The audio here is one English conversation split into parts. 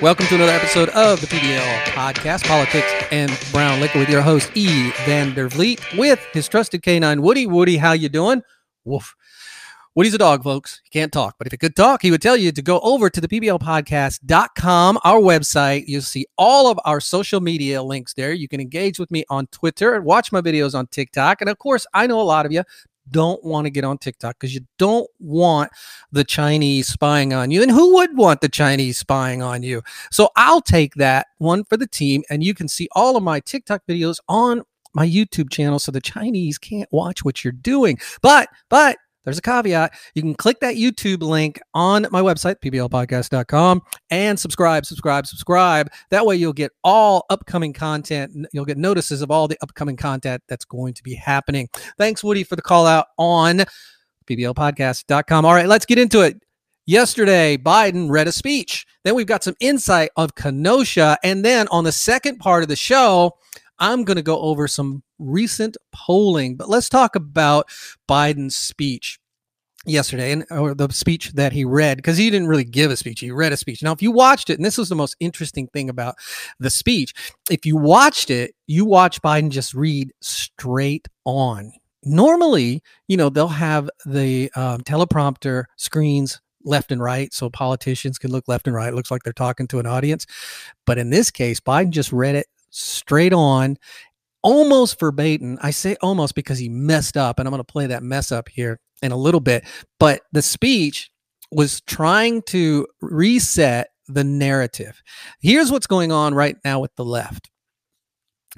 Welcome to another episode of the PBL podcast, Politics and Brown Liquor, with your host E. Van Der Vandervliet, with his trusted canine Woody. Woody, how you doing? Woof. Woody's a dog, folks. He can't talk, but if he could talk, he would tell you to go over to the PBLpodcast.com, our website. You'll see all of our social media links there. You can engage with me on Twitter and watch my videos on TikTok. And of course, I know a lot of you don't want to get on TikTok because you don't want the Chinese spying on you. And who would want the Chinese spying on you? So I'll take that one for the team, and you can see all of my TikTok videos on my YouTube channel so the Chinese can't watch what you're doing. But, but, there's a caveat. You can click that YouTube link on my website, pblpodcast.com, and subscribe, subscribe, subscribe. That way you'll get all upcoming content. You'll get notices of all the upcoming content that's going to be happening. Thanks, Woody, for the call out on pblpodcast.com. All right, let's get into it. Yesterday, Biden read a speech. Then we've got some insight of Kenosha. And then on the second part of the show, I'm going to go over some recent polling, but let's talk about Biden's speech yesterday and or the speech that he read because he didn't really give a speech he read a speech. Now if you watched it and this was the most interesting thing about the speech if you watched it you watch biden just read straight on. Normally you know they'll have the um, teleprompter screens left and right so politicians can look left and right it looks like they're talking to an audience. But in this case biden just read it straight on, almost verbatim. I say almost because he messed up, and I'm going to play that mess up here in a little bit. But the speech was trying to reset the narrative. Here's what's going on right now with the left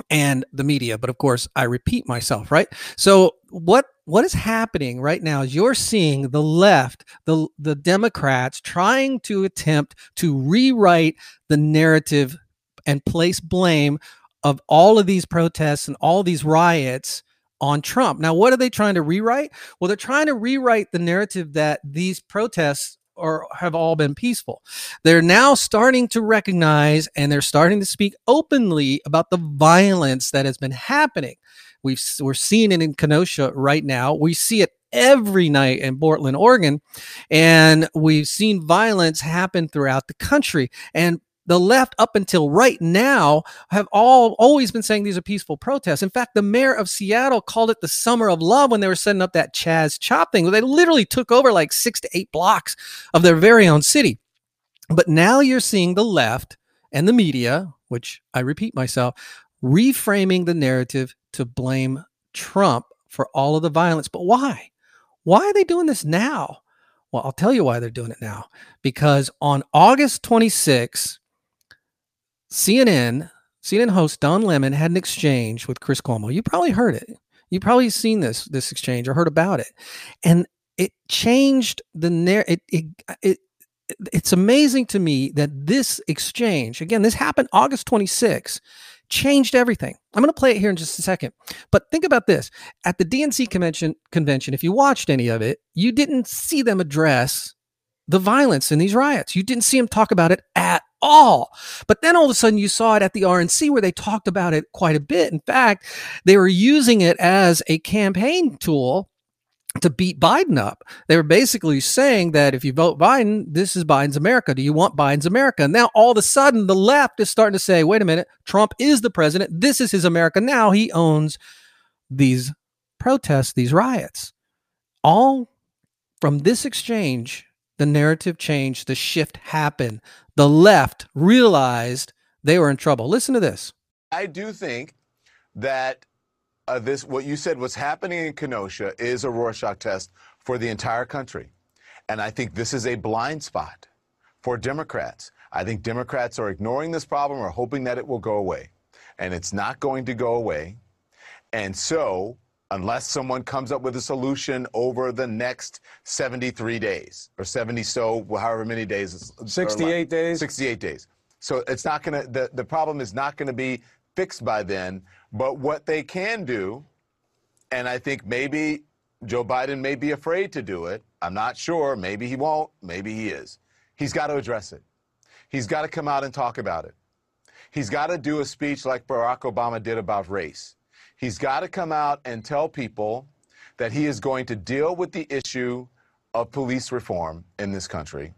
and the media but of course i repeat myself right so what what is happening right now is you're seeing the left the the democrats trying to attempt to rewrite the narrative and place blame of all of these protests and all these riots on Trump. Now, what are they trying to rewrite? Well, they're trying to rewrite the narrative that these protests are have all been peaceful. They're now starting to recognize and they're starting to speak openly about the violence that has been happening. We've we're seeing it in Kenosha right now. We see it every night in Portland, Oregon, and we've seen violence happen throughout the country. And the left up until right now have all always been saying these are peaceful protests. In fact, the mayor of Seattle called it the summer of love when they were setting up that Chaz Chop thing. They literally took over like six to eight blocks of their very own city. But now you're seeing the left and the media, which I repeat myself, reframing the narrative to blame Trump for all of the violence. But why? Why are they doing this now? Well, I'll tell you why they're doing it now. Because on August 26, CNN, CNN host Don Lemon had an exchange with Chris Cuomo. You probably heard it. You probably seen this this exchange or heard about it, and it changed the narrative. It, it, it it's amazing to me that this exchange again this happened august 26 changed everything i'm going to play it here in just a second but think about this at the dnc convention convention if you watched any of it you didn't see them address the violence in these riots you didn't see them talk about it at all. But then all of a sudden you saw it at the RNC where they talked about it quite a bit. In fact, they were using it as a campaign tool to beat Biden up. They were basically saying that if you vote Biden, this is Biden's America. Do you want Biden's America? Now, all of a sudden, the left is starting to say, wait a minute, Trump is the president. This is his America. Now he owns these protests, these riots. All from this exchange, the narrative changed, the shift happened the left realized they were in trouble. Listen to this. I do think that uh, this, what you said, what's happening in Kenosha is a Rorschach test for the entire country. And I think this is a blind spot for Democrats. I think Democrats are ignoring this problem or hoping that it will go away. And it's not going to go away. And so unless someone comes up with a solution over the next 73 days or 70 so however many days 68 days? 68 days. So it's not going to the, the problem is not going to be fixed by then but what they can do and i think maybe joe biden may be afraid to do it i'm not sure maybe he won't maybe he is he's got to address it. He's got to come out and talk about it. He's got to do a speech like barack obama did about race He's got to come out and tell people that he is going to deal with the issue of police reform in this country.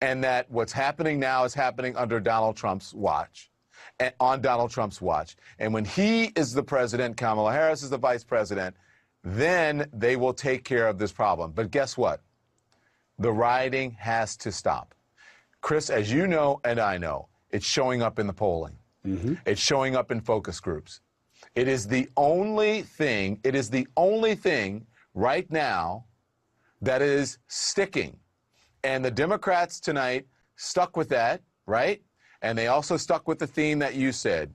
and that what's happening now is happening under Donald Trump's watch, and on Donald Trump's watch. And when he is the president, Kamala Harris is the vice president, then they will take care of this problem. But guess what? The rioting has to stop. Chris, as you know and I know, it's showing up in the polling. Mm-hmm. It's showing up in focus groups. It is the only thing, it is the only thing right now that is sticking. And the Democrats tonight stuck with that, right? And they also stuck with the theme that you said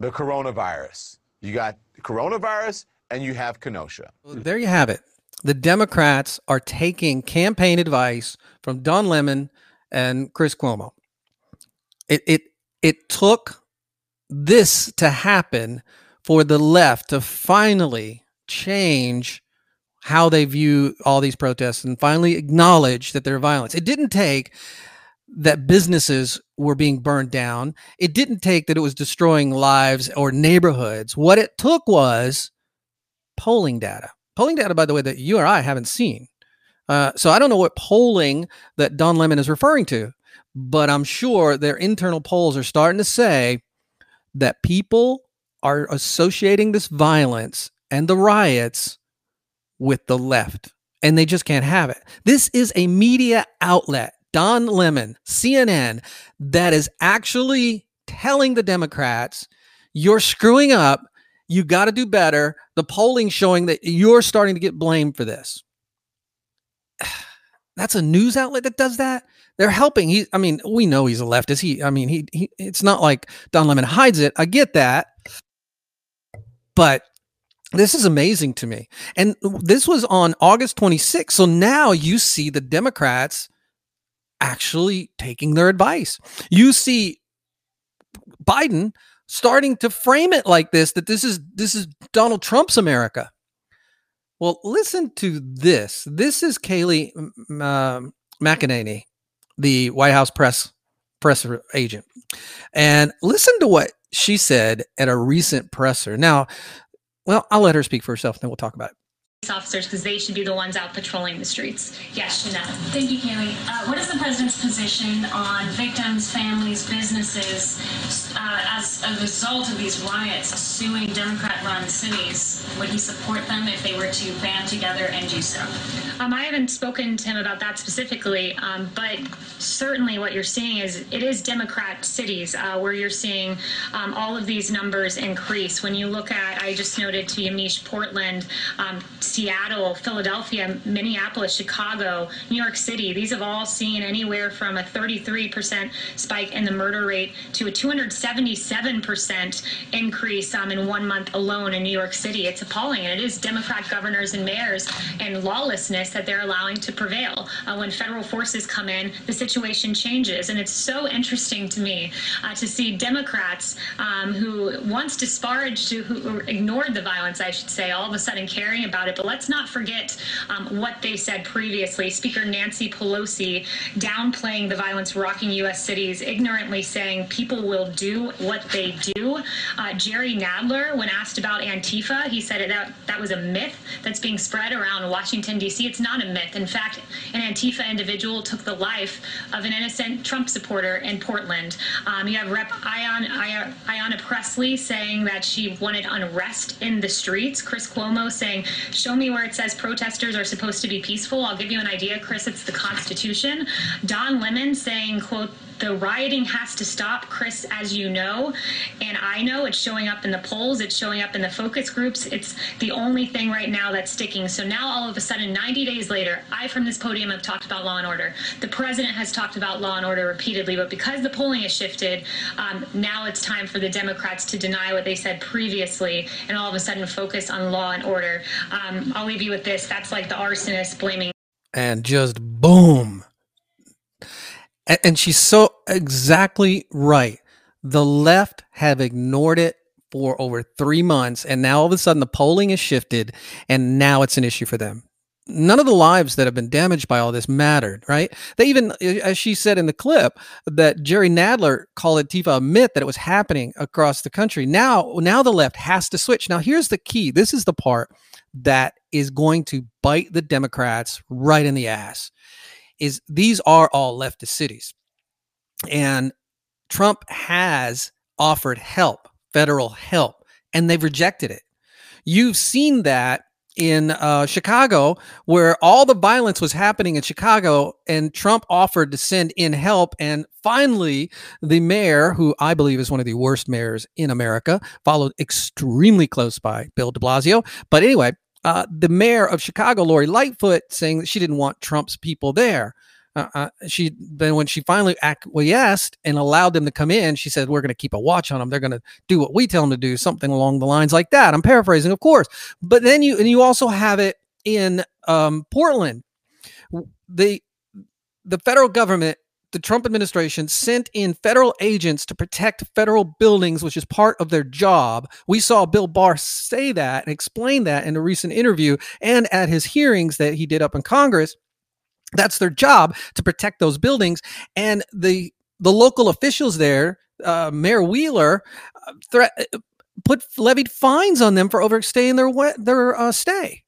the coronavirus. You got coronavirus and you have Kenosha. There you have it. The Democrats are taking campaign advice from Don Lemon and Chris Cuomo. It it it took this to happen for the left to finally change how they view all these protests and finally acknowledge that they're violence. It didn't take that businesses were being burned down. It didn't take that it was destroying lives or neighborhoods. What it took was polling data. Polling data, by the way, that you or I haven't seen. Uh, so I don't know what polling that Don Lemon is referring to, but I'm sure their internal polls are starting to say that people are associating this violence and the riots with the left, and they just can't have it. This is a media outlet, Don Lemon, CNN, that is actually telling the Democrats, you're screwing up. You got to do better. The polling showing that you're starting to get blamed for this. That's a news outlet that does that. They're helping. He, I mean, we know he's a leftist. He, I mean, he, he. It's not like Don Lemon hides it. I get that, but this is amazing to me. And this was on August 26th. So now you see the Democrats actually taking their advice. You see Biden starting to frame it like this that this is this is Donald Trump's America. Well, listen to this. This is Kayleigh uh, McEnany, the White House press press agent, and listen to what she said at a recent presser. Now, well, I'll let her speak for herself, and then we'll talk about it officers because they should be the ones out patrolling the streets. Yes, Jeanette. Thank you, Kayleigh. Uh, what is the president's position on victims, families, businesses uh, as a result of these riots suing Democrat-run cities? Would he support them if they were to band together and do so? Um, I haven't spoken to him about that specifically, um, but certainly what you're seeing is it is Democrat cities uh, where you're seeing um, all of these numbers increase. When you look at, I just noted to Yamiche, Portland, um, Seattle, Philadelphia, Minneapolis, Chicago, New York City, these have all seen anywhere from a 33% spike in the murder rate to a 277% increase um, in one month alone in New York City. It's appalling, and it is Democrat governors and mayors and lawlessness that they're allowing to prevail. Uh, when federal forces come in, the situation changes, and it's so interesting to me uh, to see Democrats um, who once disparaged, who ignored the violence, I should say, all of a sudden caring about it. But let's not forget um, what they said previously. Speaker Nancy Pelosi downplaying the violence rocking U.S. cities, ignorantly saying people will do what they do. Uh, Jerry Nadler, when asked about Antifa, he said that that was a myth that's being spread around Washington, D.C. It's not a myth. In fact, an Antifa individual took the life of an innocent Trump supporter in Portland. Um, you have Rep. Ayanna, Ayanna Pressley saying that she wanted unrest in the streets. Chris Cuomo saying Show me where it says protesters are supposed to be peaceful. I'll give you an idea, Chris. It's the Constitution. Don Lemon saying, quote, the rioting has to stop, Chris, as you know. And I know it's showing up in the polls, it's showing up in the focus groups. It's the only thing right now that's sticking. So now, all of a sudden, 90 days later, I from this podium have talked about law and order. The president has talked about law and order repeatedly, but because the polling has shifted, um, now it's time for the Democrats to deny what they said previously and all of a sudden focus on law and order. Um, I'll leave you with this. That's like the arsonist blaming. And just boom and, she's so exactly right. The left have ignored it for over three months, and now all of a sudden the polling has shifted, and now it's an issue for them. None of the lives that have been damaged by all this mattered, right? They even, as she said in the clip, that Jerry Nadler called Antifa a myth that it was happening across the country. Now, now the left has to switch. Now, here's the key. This is the part that is going to bite the Democrats right in the ass is these are all leftist cities. And Trump has offered help, federal help, and they've rejected it. You've seen that in uh, Chicago, where all the violence was happening in Chicago, and Trump offered to send in help. And finally, the mayor, who I believe is one of the worst mayors in America, followed extremely close by Bill de Blasio. But anyway, uh, the mayor of Chicago, Lori Lightfoot, saying that she didn't want Trump's people there. Uh, uh, she then when she finally acquiesced and allowed them to come in, she said, "We're going to keep a watch on them. They're going to do what we tell them to do." Something along the lines like that. I'm paraphrasing, of course. But then you and you also have it in um, Portland. The the federal government the Trump administration sent in federal agents to protect federal buildings, which is part of their job. We saw Bill Barr say that and explain that in a recent interview and at his hearings that he did up in Congress. That's their job to protect those buildings. And the the local officials there, uh, Mayor Wheeler, uh, threat uh, put levied fines on them for overstaying their their uh, stay.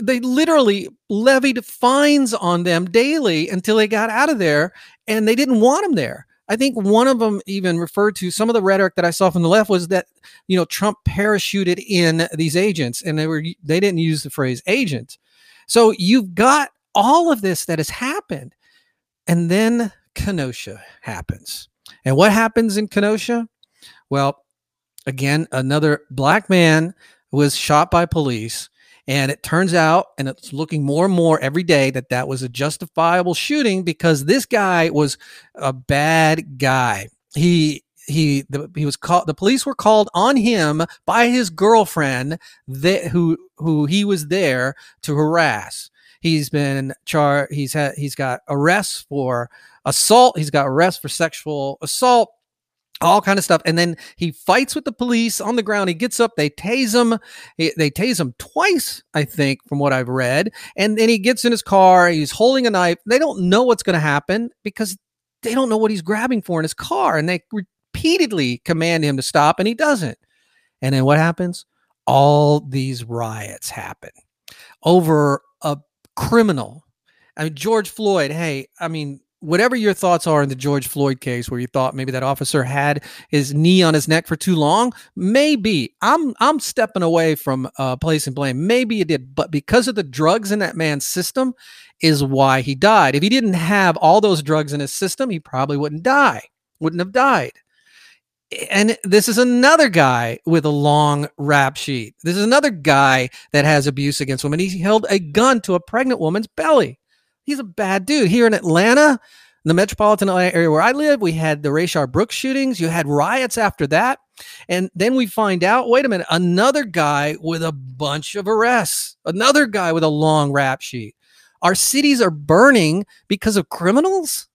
They literally levied fines on them daily until they got out of there, and they didn't want them there. I think one of them even referred to some of the rhetoric that I saw from the left was that you know Trump parachuted in these agents, and they were they didn't use the phrase agent. So you've got all of this that has happened. And then Kenosha happens. And what happens in Kenosha? Well, again, another black man was shot by police. And it turns out, and it's looking more and more every day, that that was a justifiable shooting because this guy was a bad guy. He he the, he was called the police were called on him by his girlfriend that who who he was there to harass He's been charged. He's had. He's got arrests for assault. He's got arrests for sexual assault all kind of stuff and then he fights with the police on the ground he gets up they tase him they tase him twice i think from what i've read and then he gets in his car he's holding a knife they don't know what's going to happen because they don't know what he's grabbing for in his car and they repeatedly command him to stop and he doesn't and then what happens all these riots happen over a criminal. I mean, George Floyd, hey, I mean, whatever your thoughts are in the George Floyd case where you thought maybe that officer had his knee on his neck for too long, maybe I'm I'm stepping away from uh placing blame. Maybe it did, but because of the drugs in that man's system is why he died. If he didn't have all those drugs in his system, he probably wouldn't die. Wouldn't have died and this is another guy with a long rap sheet. This is another guy that has abuse against women. He held a gun to a pregnant woman's belly. He's a bad dude. Here in Atlanta, the metropolitan area where I live, we had the Rayshard Brooks shootings. You had riots after that. And then we find out wait a minute, another guy with a bunch of arrests, another guy with a long rap sheet. Our cities are burning because of criminals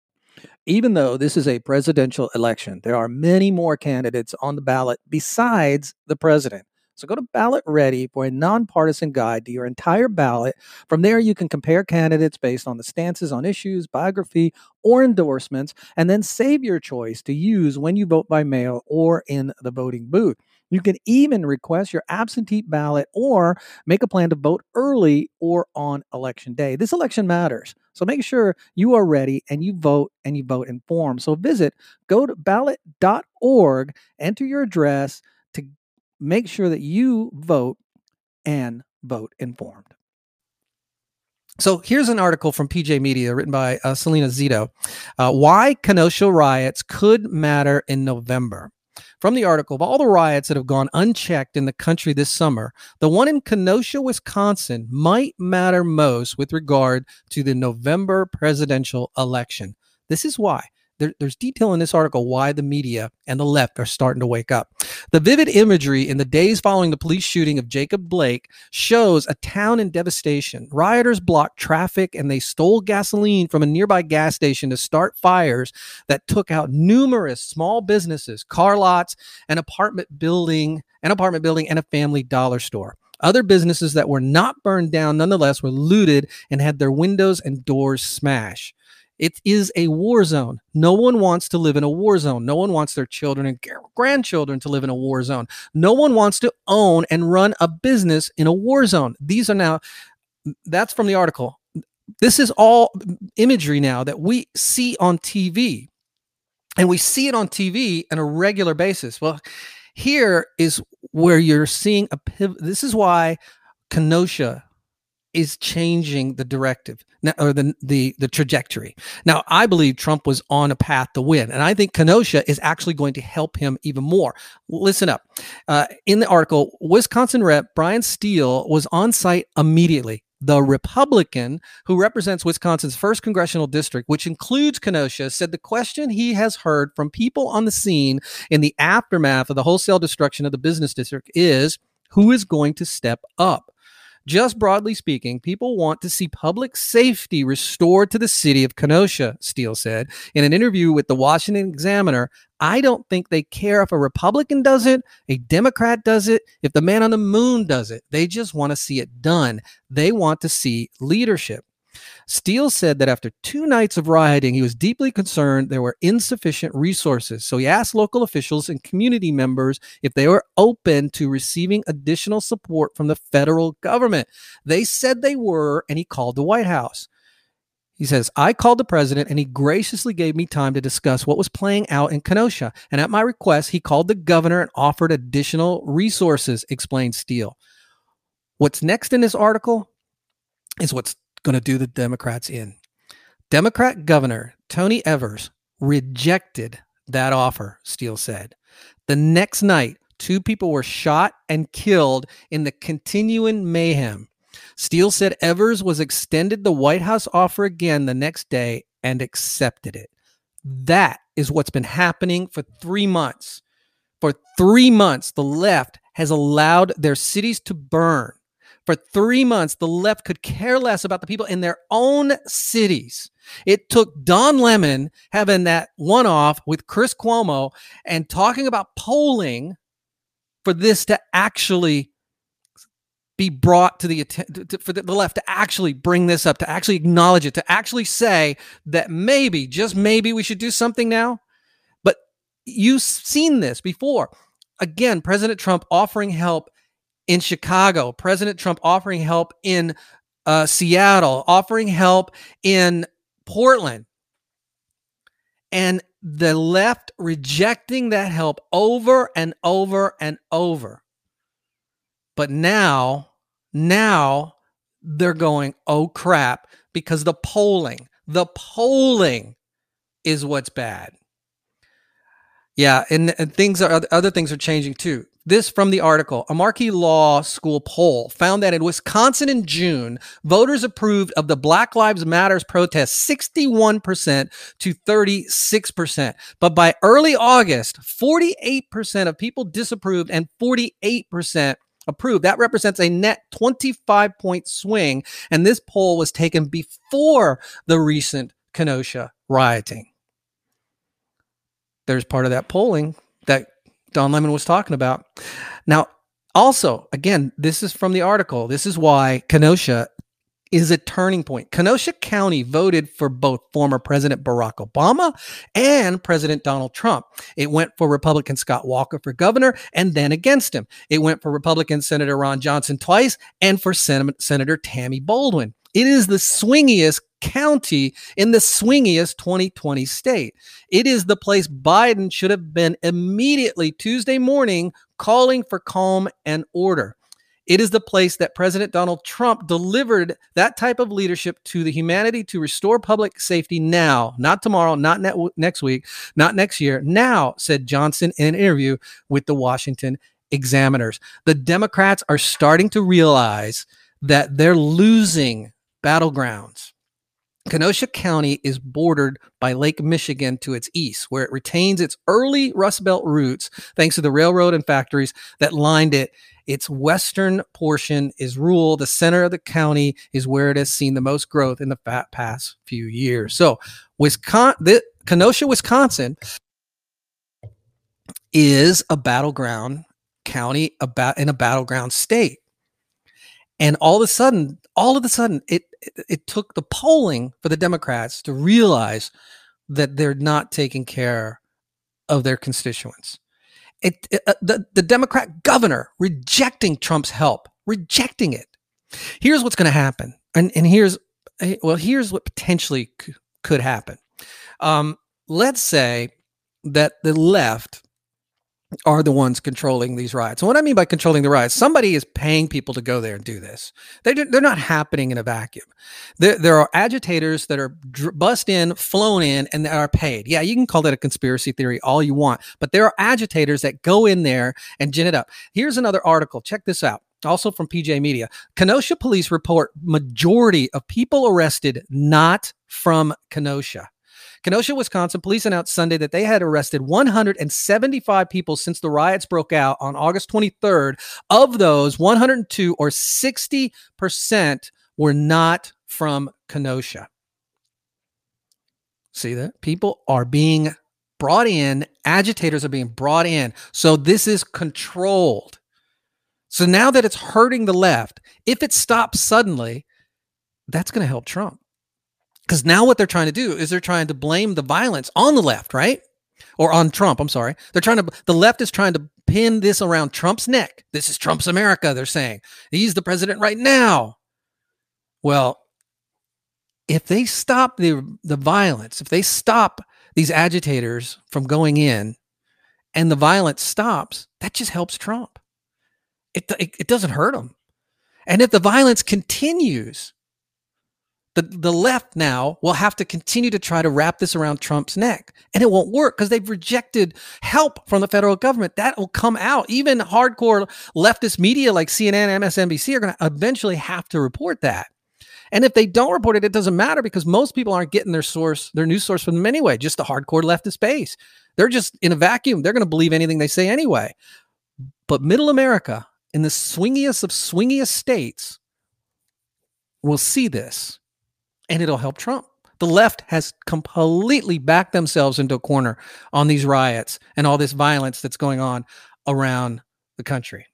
even though this is a presidential election, there are many more candidates on the ballot besides the president. So go to Ballot Ready for a nonpartisan guide to your entire ballot. From there, you can compare candidates based on the stances on issues, biography, or endorsements, and then save your choice to use when you vote by mail or in the voting booth. You can even request your absentee ballot or make a plan to vote early or on election day. This election matters. So make sure you are ready and you vote and you vote informed. So visit go to ballot.org, enter your address make sure that you vote and vote informed. So here's an article from PJ Media written by uh, Salena Zito. Uh, why Kenosha riots could matter in November. From the article, of all the riots that have gone unchecked in the country this summer, the one in Kenosha, Wisconsin might matter most with regard to the November presidential election. This is why there, there's detail in this article why the media and the left are starting to wake up. The vivid imagery in the days following the police shooting of Jacob Blake shows a town in devastation. Rioters blocked traffic and they stole gasoline from a nearby gas station to start fires that took out numerous small businesses, car lots, an apartment building, an apartment building, and a family dollar store. Other businesses that were not burned down nonetheless were looted and had their windows and doors smashed. It is a war zone. No one wants to live in a war zone. No one wants their children and grandchildren to live in a war zone. No one wants to own and run a business in a war zone. These are now, that's from the article. this is all imagery now that we see on TV. And we see it on TV on a regular basis. Well, here is where you're seeing a pivot. This is why Kenosha is changing the directive or the, the the trajectory. Now, I believe Trump was on a path to win, and I think Kenosha is actually going to help him even more. Listen up. Uh, in the article, Wisconsin Rep Bryan Steil was on site immediately the Republican who represents Wisconsin's first congressional district, which includes Kenosha, said the question he has heard from people on the scene in the aftermath of the wholesale destruction of the business district is who is going to step up? Just broadly speaking, people want to see public safety restored to the city of Kenosha, Steil said in an interview with the Washington Examiner. I don't think they care if a Republican does it, a Democrat does it, if the man on the moon does it. They just want to see it done. They want to see leadership. Steil said that after two nights of rioting, he was deeply concerned there were insufficient resources. So he asked local officials and community members if they were open to receiving additional support from the federal government. They said they were, and he called the White House. He says, I called the president and he graciously gave me time to discuss what was playing out in Kenosha. And at my request, he called the governor and offered additional resources, explained Steil. What's next in this article is what's going to do the Democrats in. Democrat Governor Tony Evers rejected that offer, Steil said. The next night, two people were shot and killed in the continuing mayhem. Steil said Evers was extended the White House offer again the next day and accepted it. That is what's been happening for three months. For three months, the left has allowed their cities to burn for three months, the left could care less about the people in their own cities. It took Don Lemon having that one off with Chris Cuomo and talking about polling for this to actually be brought to the attention for the left to actually bring this up, to actually acknowledge it, to actually say that maybe, just maybe, we should do something now. But you've seen this before. Again, President Trump offering help in Chicago, President Trump offering help in uh, Seattle, offering help in Portland, and the left rejecting that help over and over and over. But now, now they're going, oh crap, because the polling, the polling is what's bad. Yeah, and, and things are other things are changing too. This from the article. A Marquette Law School poll found that in Wisconsin in June, voters approved of the Black Lives Matters protest 61% to 36%. But by early August, 48% of people disapproved and 48% approved. That represents a net 25 point swing. And this poll was taken before the recent Kenosha rioting. There's part of that polling that Don Lemon was talking about. Now, also, again, this is from the article. This is why Kenosha is a turning point. Kenosha County voted for both former President Barack Obama and President Donald Trump. It went for Republican Scott Walker for governor and then against him. It went for Republican Senator Ron Johnson twice and for Sen- Senator Tammy Baldwin. It is the swingiest county in the swingiest 2020 state. It is the place Biden should have been immediately Tuesday morning calling for calm and order. It is the place that President Donald Trump delivered that type of leadership to the humanity to restore public safety now, not tomorrow, not ne- next week, not next year. Now, said Johnson in an interview with the Washington Examiners. The Democrats are starting to realize that they're losing battlegrounds. Kenosha County is bordered by Lake Michigan to its east, where it retains its early Rust Belt roots thanks to the railroad and factories that lined it. Its western portion is rural. The center of the county is where it has seen the most growth in the past few years. So, Wisconsin, the, Kenosha, Wisconsin, is a battleground county about in a battleground state. And all of a sudden, all of a sudden, it, it, it took the polling for the Democrats to realize that they're not taking care of their constituents. It, it uh, the, the Democrat governor rejecting Trump's help, rejecting it. Here's what's going to happen. And, and here's well, here's what potentially c- could happen. Um, let's say that the left are the ones controlling these riots. And what I mean by controlling the riots, somebody is paying people to go there and do this. They they're not happening in a vacuum. There, there are agitators that are dr- bust in, flown in, and are paid. Yeah, you can call that a conspiracy theory all you want, but there are agitators that go in there and gin it up. Here's another article. Check this out. Also from PJ Media. Kenosha police report majority of people arrested not from Kenosha. Kenosha, Wisconsin police announced Sunday that they had arrested 175 people since the riots broke out on August 23rd. Of those, 102 or 60% were not from Kenosha. See that? People are being brought in, agitators are being brought in. So this is controlled. So now that it's hurting the left, if it stops suddenly, that's going to help Trump. Because now what they're trying to do is they're trying to blame the violence on the left, right? Or on Trump, I'm sorry. They're trying to, the left is trying to pin this around Trump's neck. This is Trump's America, they're saying. He's the president right now. Well, if they stop the, the violence, if they stop these agitators from going in and the violence stops, that just helps Trump. It, it, it doesn't hurt him. And if the violence continues, the, the left now will have to continue to try to wrap this around Trump's neck. And it won't work because they've rejected help from the federal government. That will come out. Even hardcore leftist media like CNN, MSNBC are going to eventually have to report that. And if they don't report it, it doesn't matter because most people aren't getting their source, their news source from them anyway, just the hardcore leftist base. They're just in a vacuum. They're going to believe anything they say anyway. But middle America, in the swingiest of swingiest states, will see this and it'll help Trump. The left has completely backed themselves into a corner on these riots and all this violence that's going on around the country.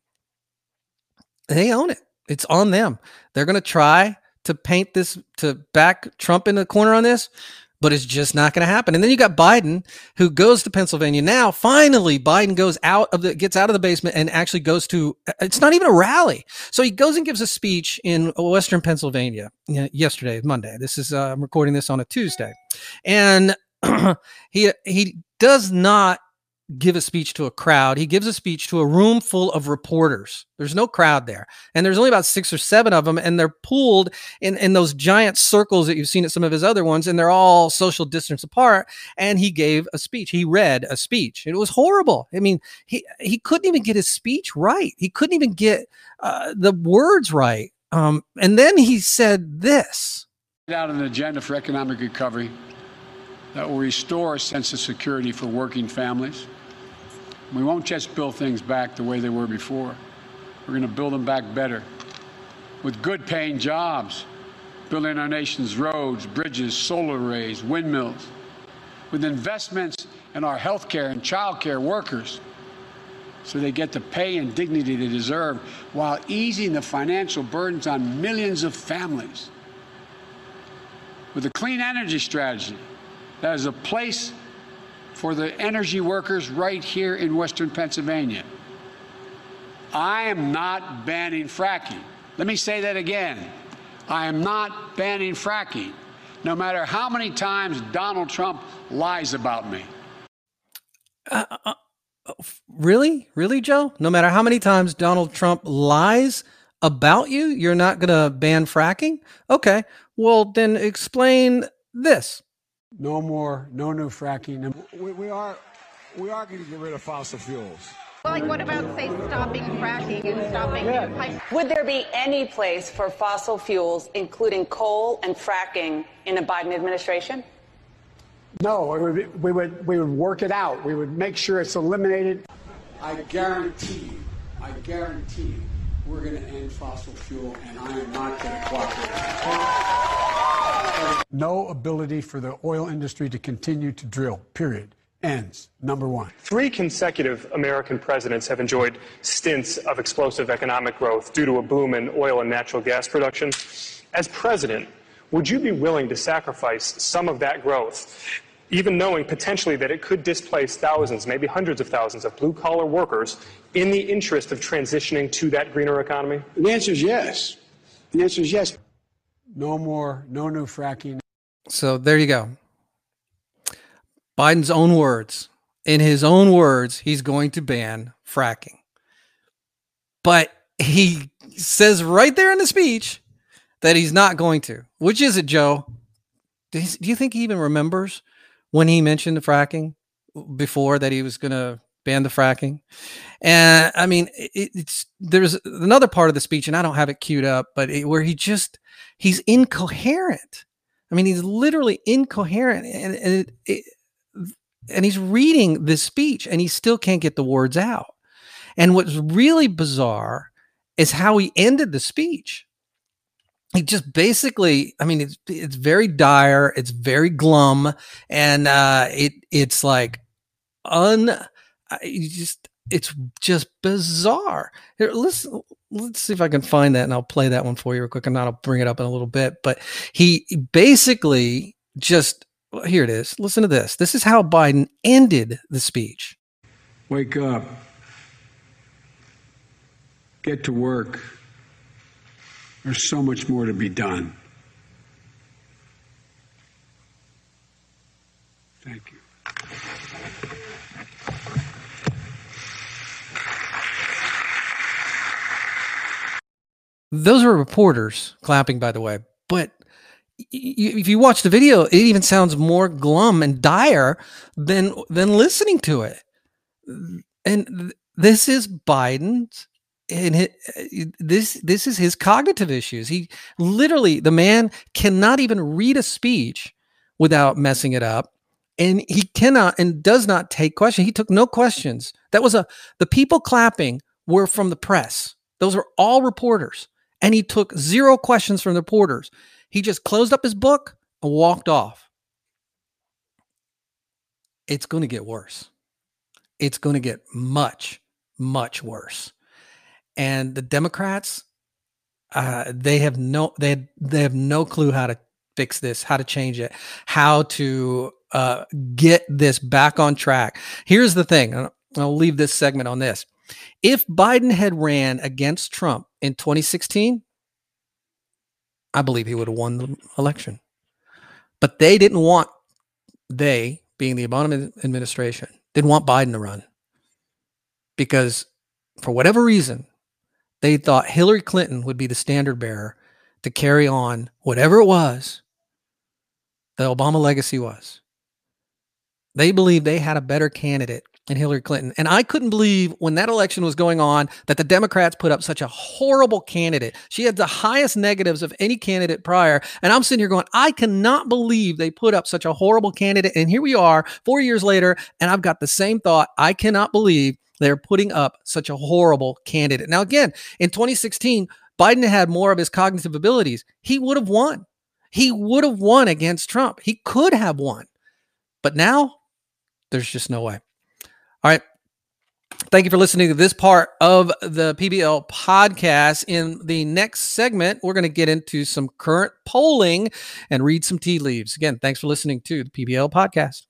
They own it. It's on them. They're going to try to paint this to back Trump in the corner on this but it's just not going to happen. And then you got Biden who goes to Pennsylvania. Now, finally, Biden goes out of the gets out of the basement and actually goes to it's not even a rally. So he goes and gives a speech in Western Pennsylvania yesterday, Monday. This is uh, I'm recording this on a Tuesday, and he he does not give a speech to a crowd. He gives a speech to a room full of reporters. There's no crowd there. And there's only about six or seven of them. And they're pooled in, in those giant circles that you've seen at some of his other ones. And they're all social distance apart. And he gave a speech. He read a speech. It was horrible. I mean, he, he couldn't even get his speech right. He couldn't even get uh, the words right. Um, and then he said this. Out an agenda for economic recovery that will restore a sense of security for working families we won't just build things back the way they were before. We're going to build them back better with good paying jobs, building our nation's roads, bridges, solar arrays, windmills, with investments in our health care and child care workers so they get the pay and dignity they deserve while easing the financial burdens on millions of families. With a clean energy strategy that is a place for the energy workers right here in Western Pennsylvania. I am not banning fracking. Let me say that again. I am not banning fracking, no matter how many times Donald Trump lies about me. Uh, uh, really? Really, Joe? No matter how many times Donald Trump lies about you, you're not going to ban fracking? Okay. Well, then explain this. No more, no new fracking. We, we are, we are going to get rid of fossil fuels. Well, like what about, say, stopping fracking and stopping yeah. pipe? Would there be any place for fossil fuels, including coal and fracking, in a Biden administration? No, would, we would we would work it out. We would make sure it's eliminated. I guarantee you, I guarantee you, we're going to end fossil fuel, and I am not going to cooperate no ability for the oil industry to continue to drill, period. Ends. Number one. Three consecutive American presidents have enjoyed stints of explosive economic growth due to a boom in oil and natural gas production. As president, would you be willing to sacrifice some of that growth, even knowing potentially that it could displace thousands, maybe hundreds of thousands of blue collar workers in the interest of transitioning to that greener economy? The answer is yes. The answer is yes No more, no new fracking. So there you go. Biden's own words. In his own words, he's going to ban fracking. But he says right there in the speech that he's not going to. Which is it, Joe? Do you think he even remembers when he mentioned the fracking before that he was going to ban the fracking? And I mean, it, it's there's another part of the speech, and I don't have it queued up, but it, where he just he's incoherent. I mean, he's literally incoherent, and, and it, and he's reading this speech, and he still can't get the words out. And what's really bizarre is how he ended the speech. He just basically, I mean, it's it's very dire, it's very glum, and uh, it it's like un, you just it's just bizarre. Here, listen, let's see if I can find that, and I'll play that one for you real quick, and I'll bring it up in a little bit. But he basically just here it is. Listen to this. This is how Biden ended the speech. Wake up get to work. There's so much more to be done. Thank you. Those are reporters clapping, by the way. But if you watch the video, it even sounds more glum and dire than than listening to it. And this is Biden's and it, uh, this this is his cognitive issues. He literally the man cannot even read a speech without messing it up, and he cannot and does not take questions. He took no questions. That was a the people clapping were from the press. Those were all reporters, and he took zero questions from the reporters. He just closed up his book and walked off. It's going to get worse. It's going to get much much worse and the Democrats, uh, they have no they they have no clue how to fix this, how to change it, how to uh, get this back on track. Here's the thing. I'll leave this segment on this. If Biden had ran against Trump in 2016, I believe he would have won the election. But they didn't want they, being the Obama administration, didn't want Biden to run because for whatever reason, they thought Hillary Clinton would be the standard bearer to carry on whatever it was the Obama legacy was. They believed they had a better candidate in Hillary Clinton. And I couldn't believe when that election was going on that the Democrats put up such a horrible candidate. She had the highest negatives of any candidate prior. And I'm sitting here going, I cannot believe they put up such a horrible candidate. And here we are four years later, and I've got the same thought. I cannot believe they're putting up such a horrible candidate. Now, again, in 2016, Biden had more of his cognitive abilities. He would have won. He would have won against Trump. He could have won. But now, there's just no way. All right. Thank you for listening to this part of the PBL podcast. In the next segment, we're going to get into some current polling and read some tea leaves. Again, thanks for listening to the PBL podcast.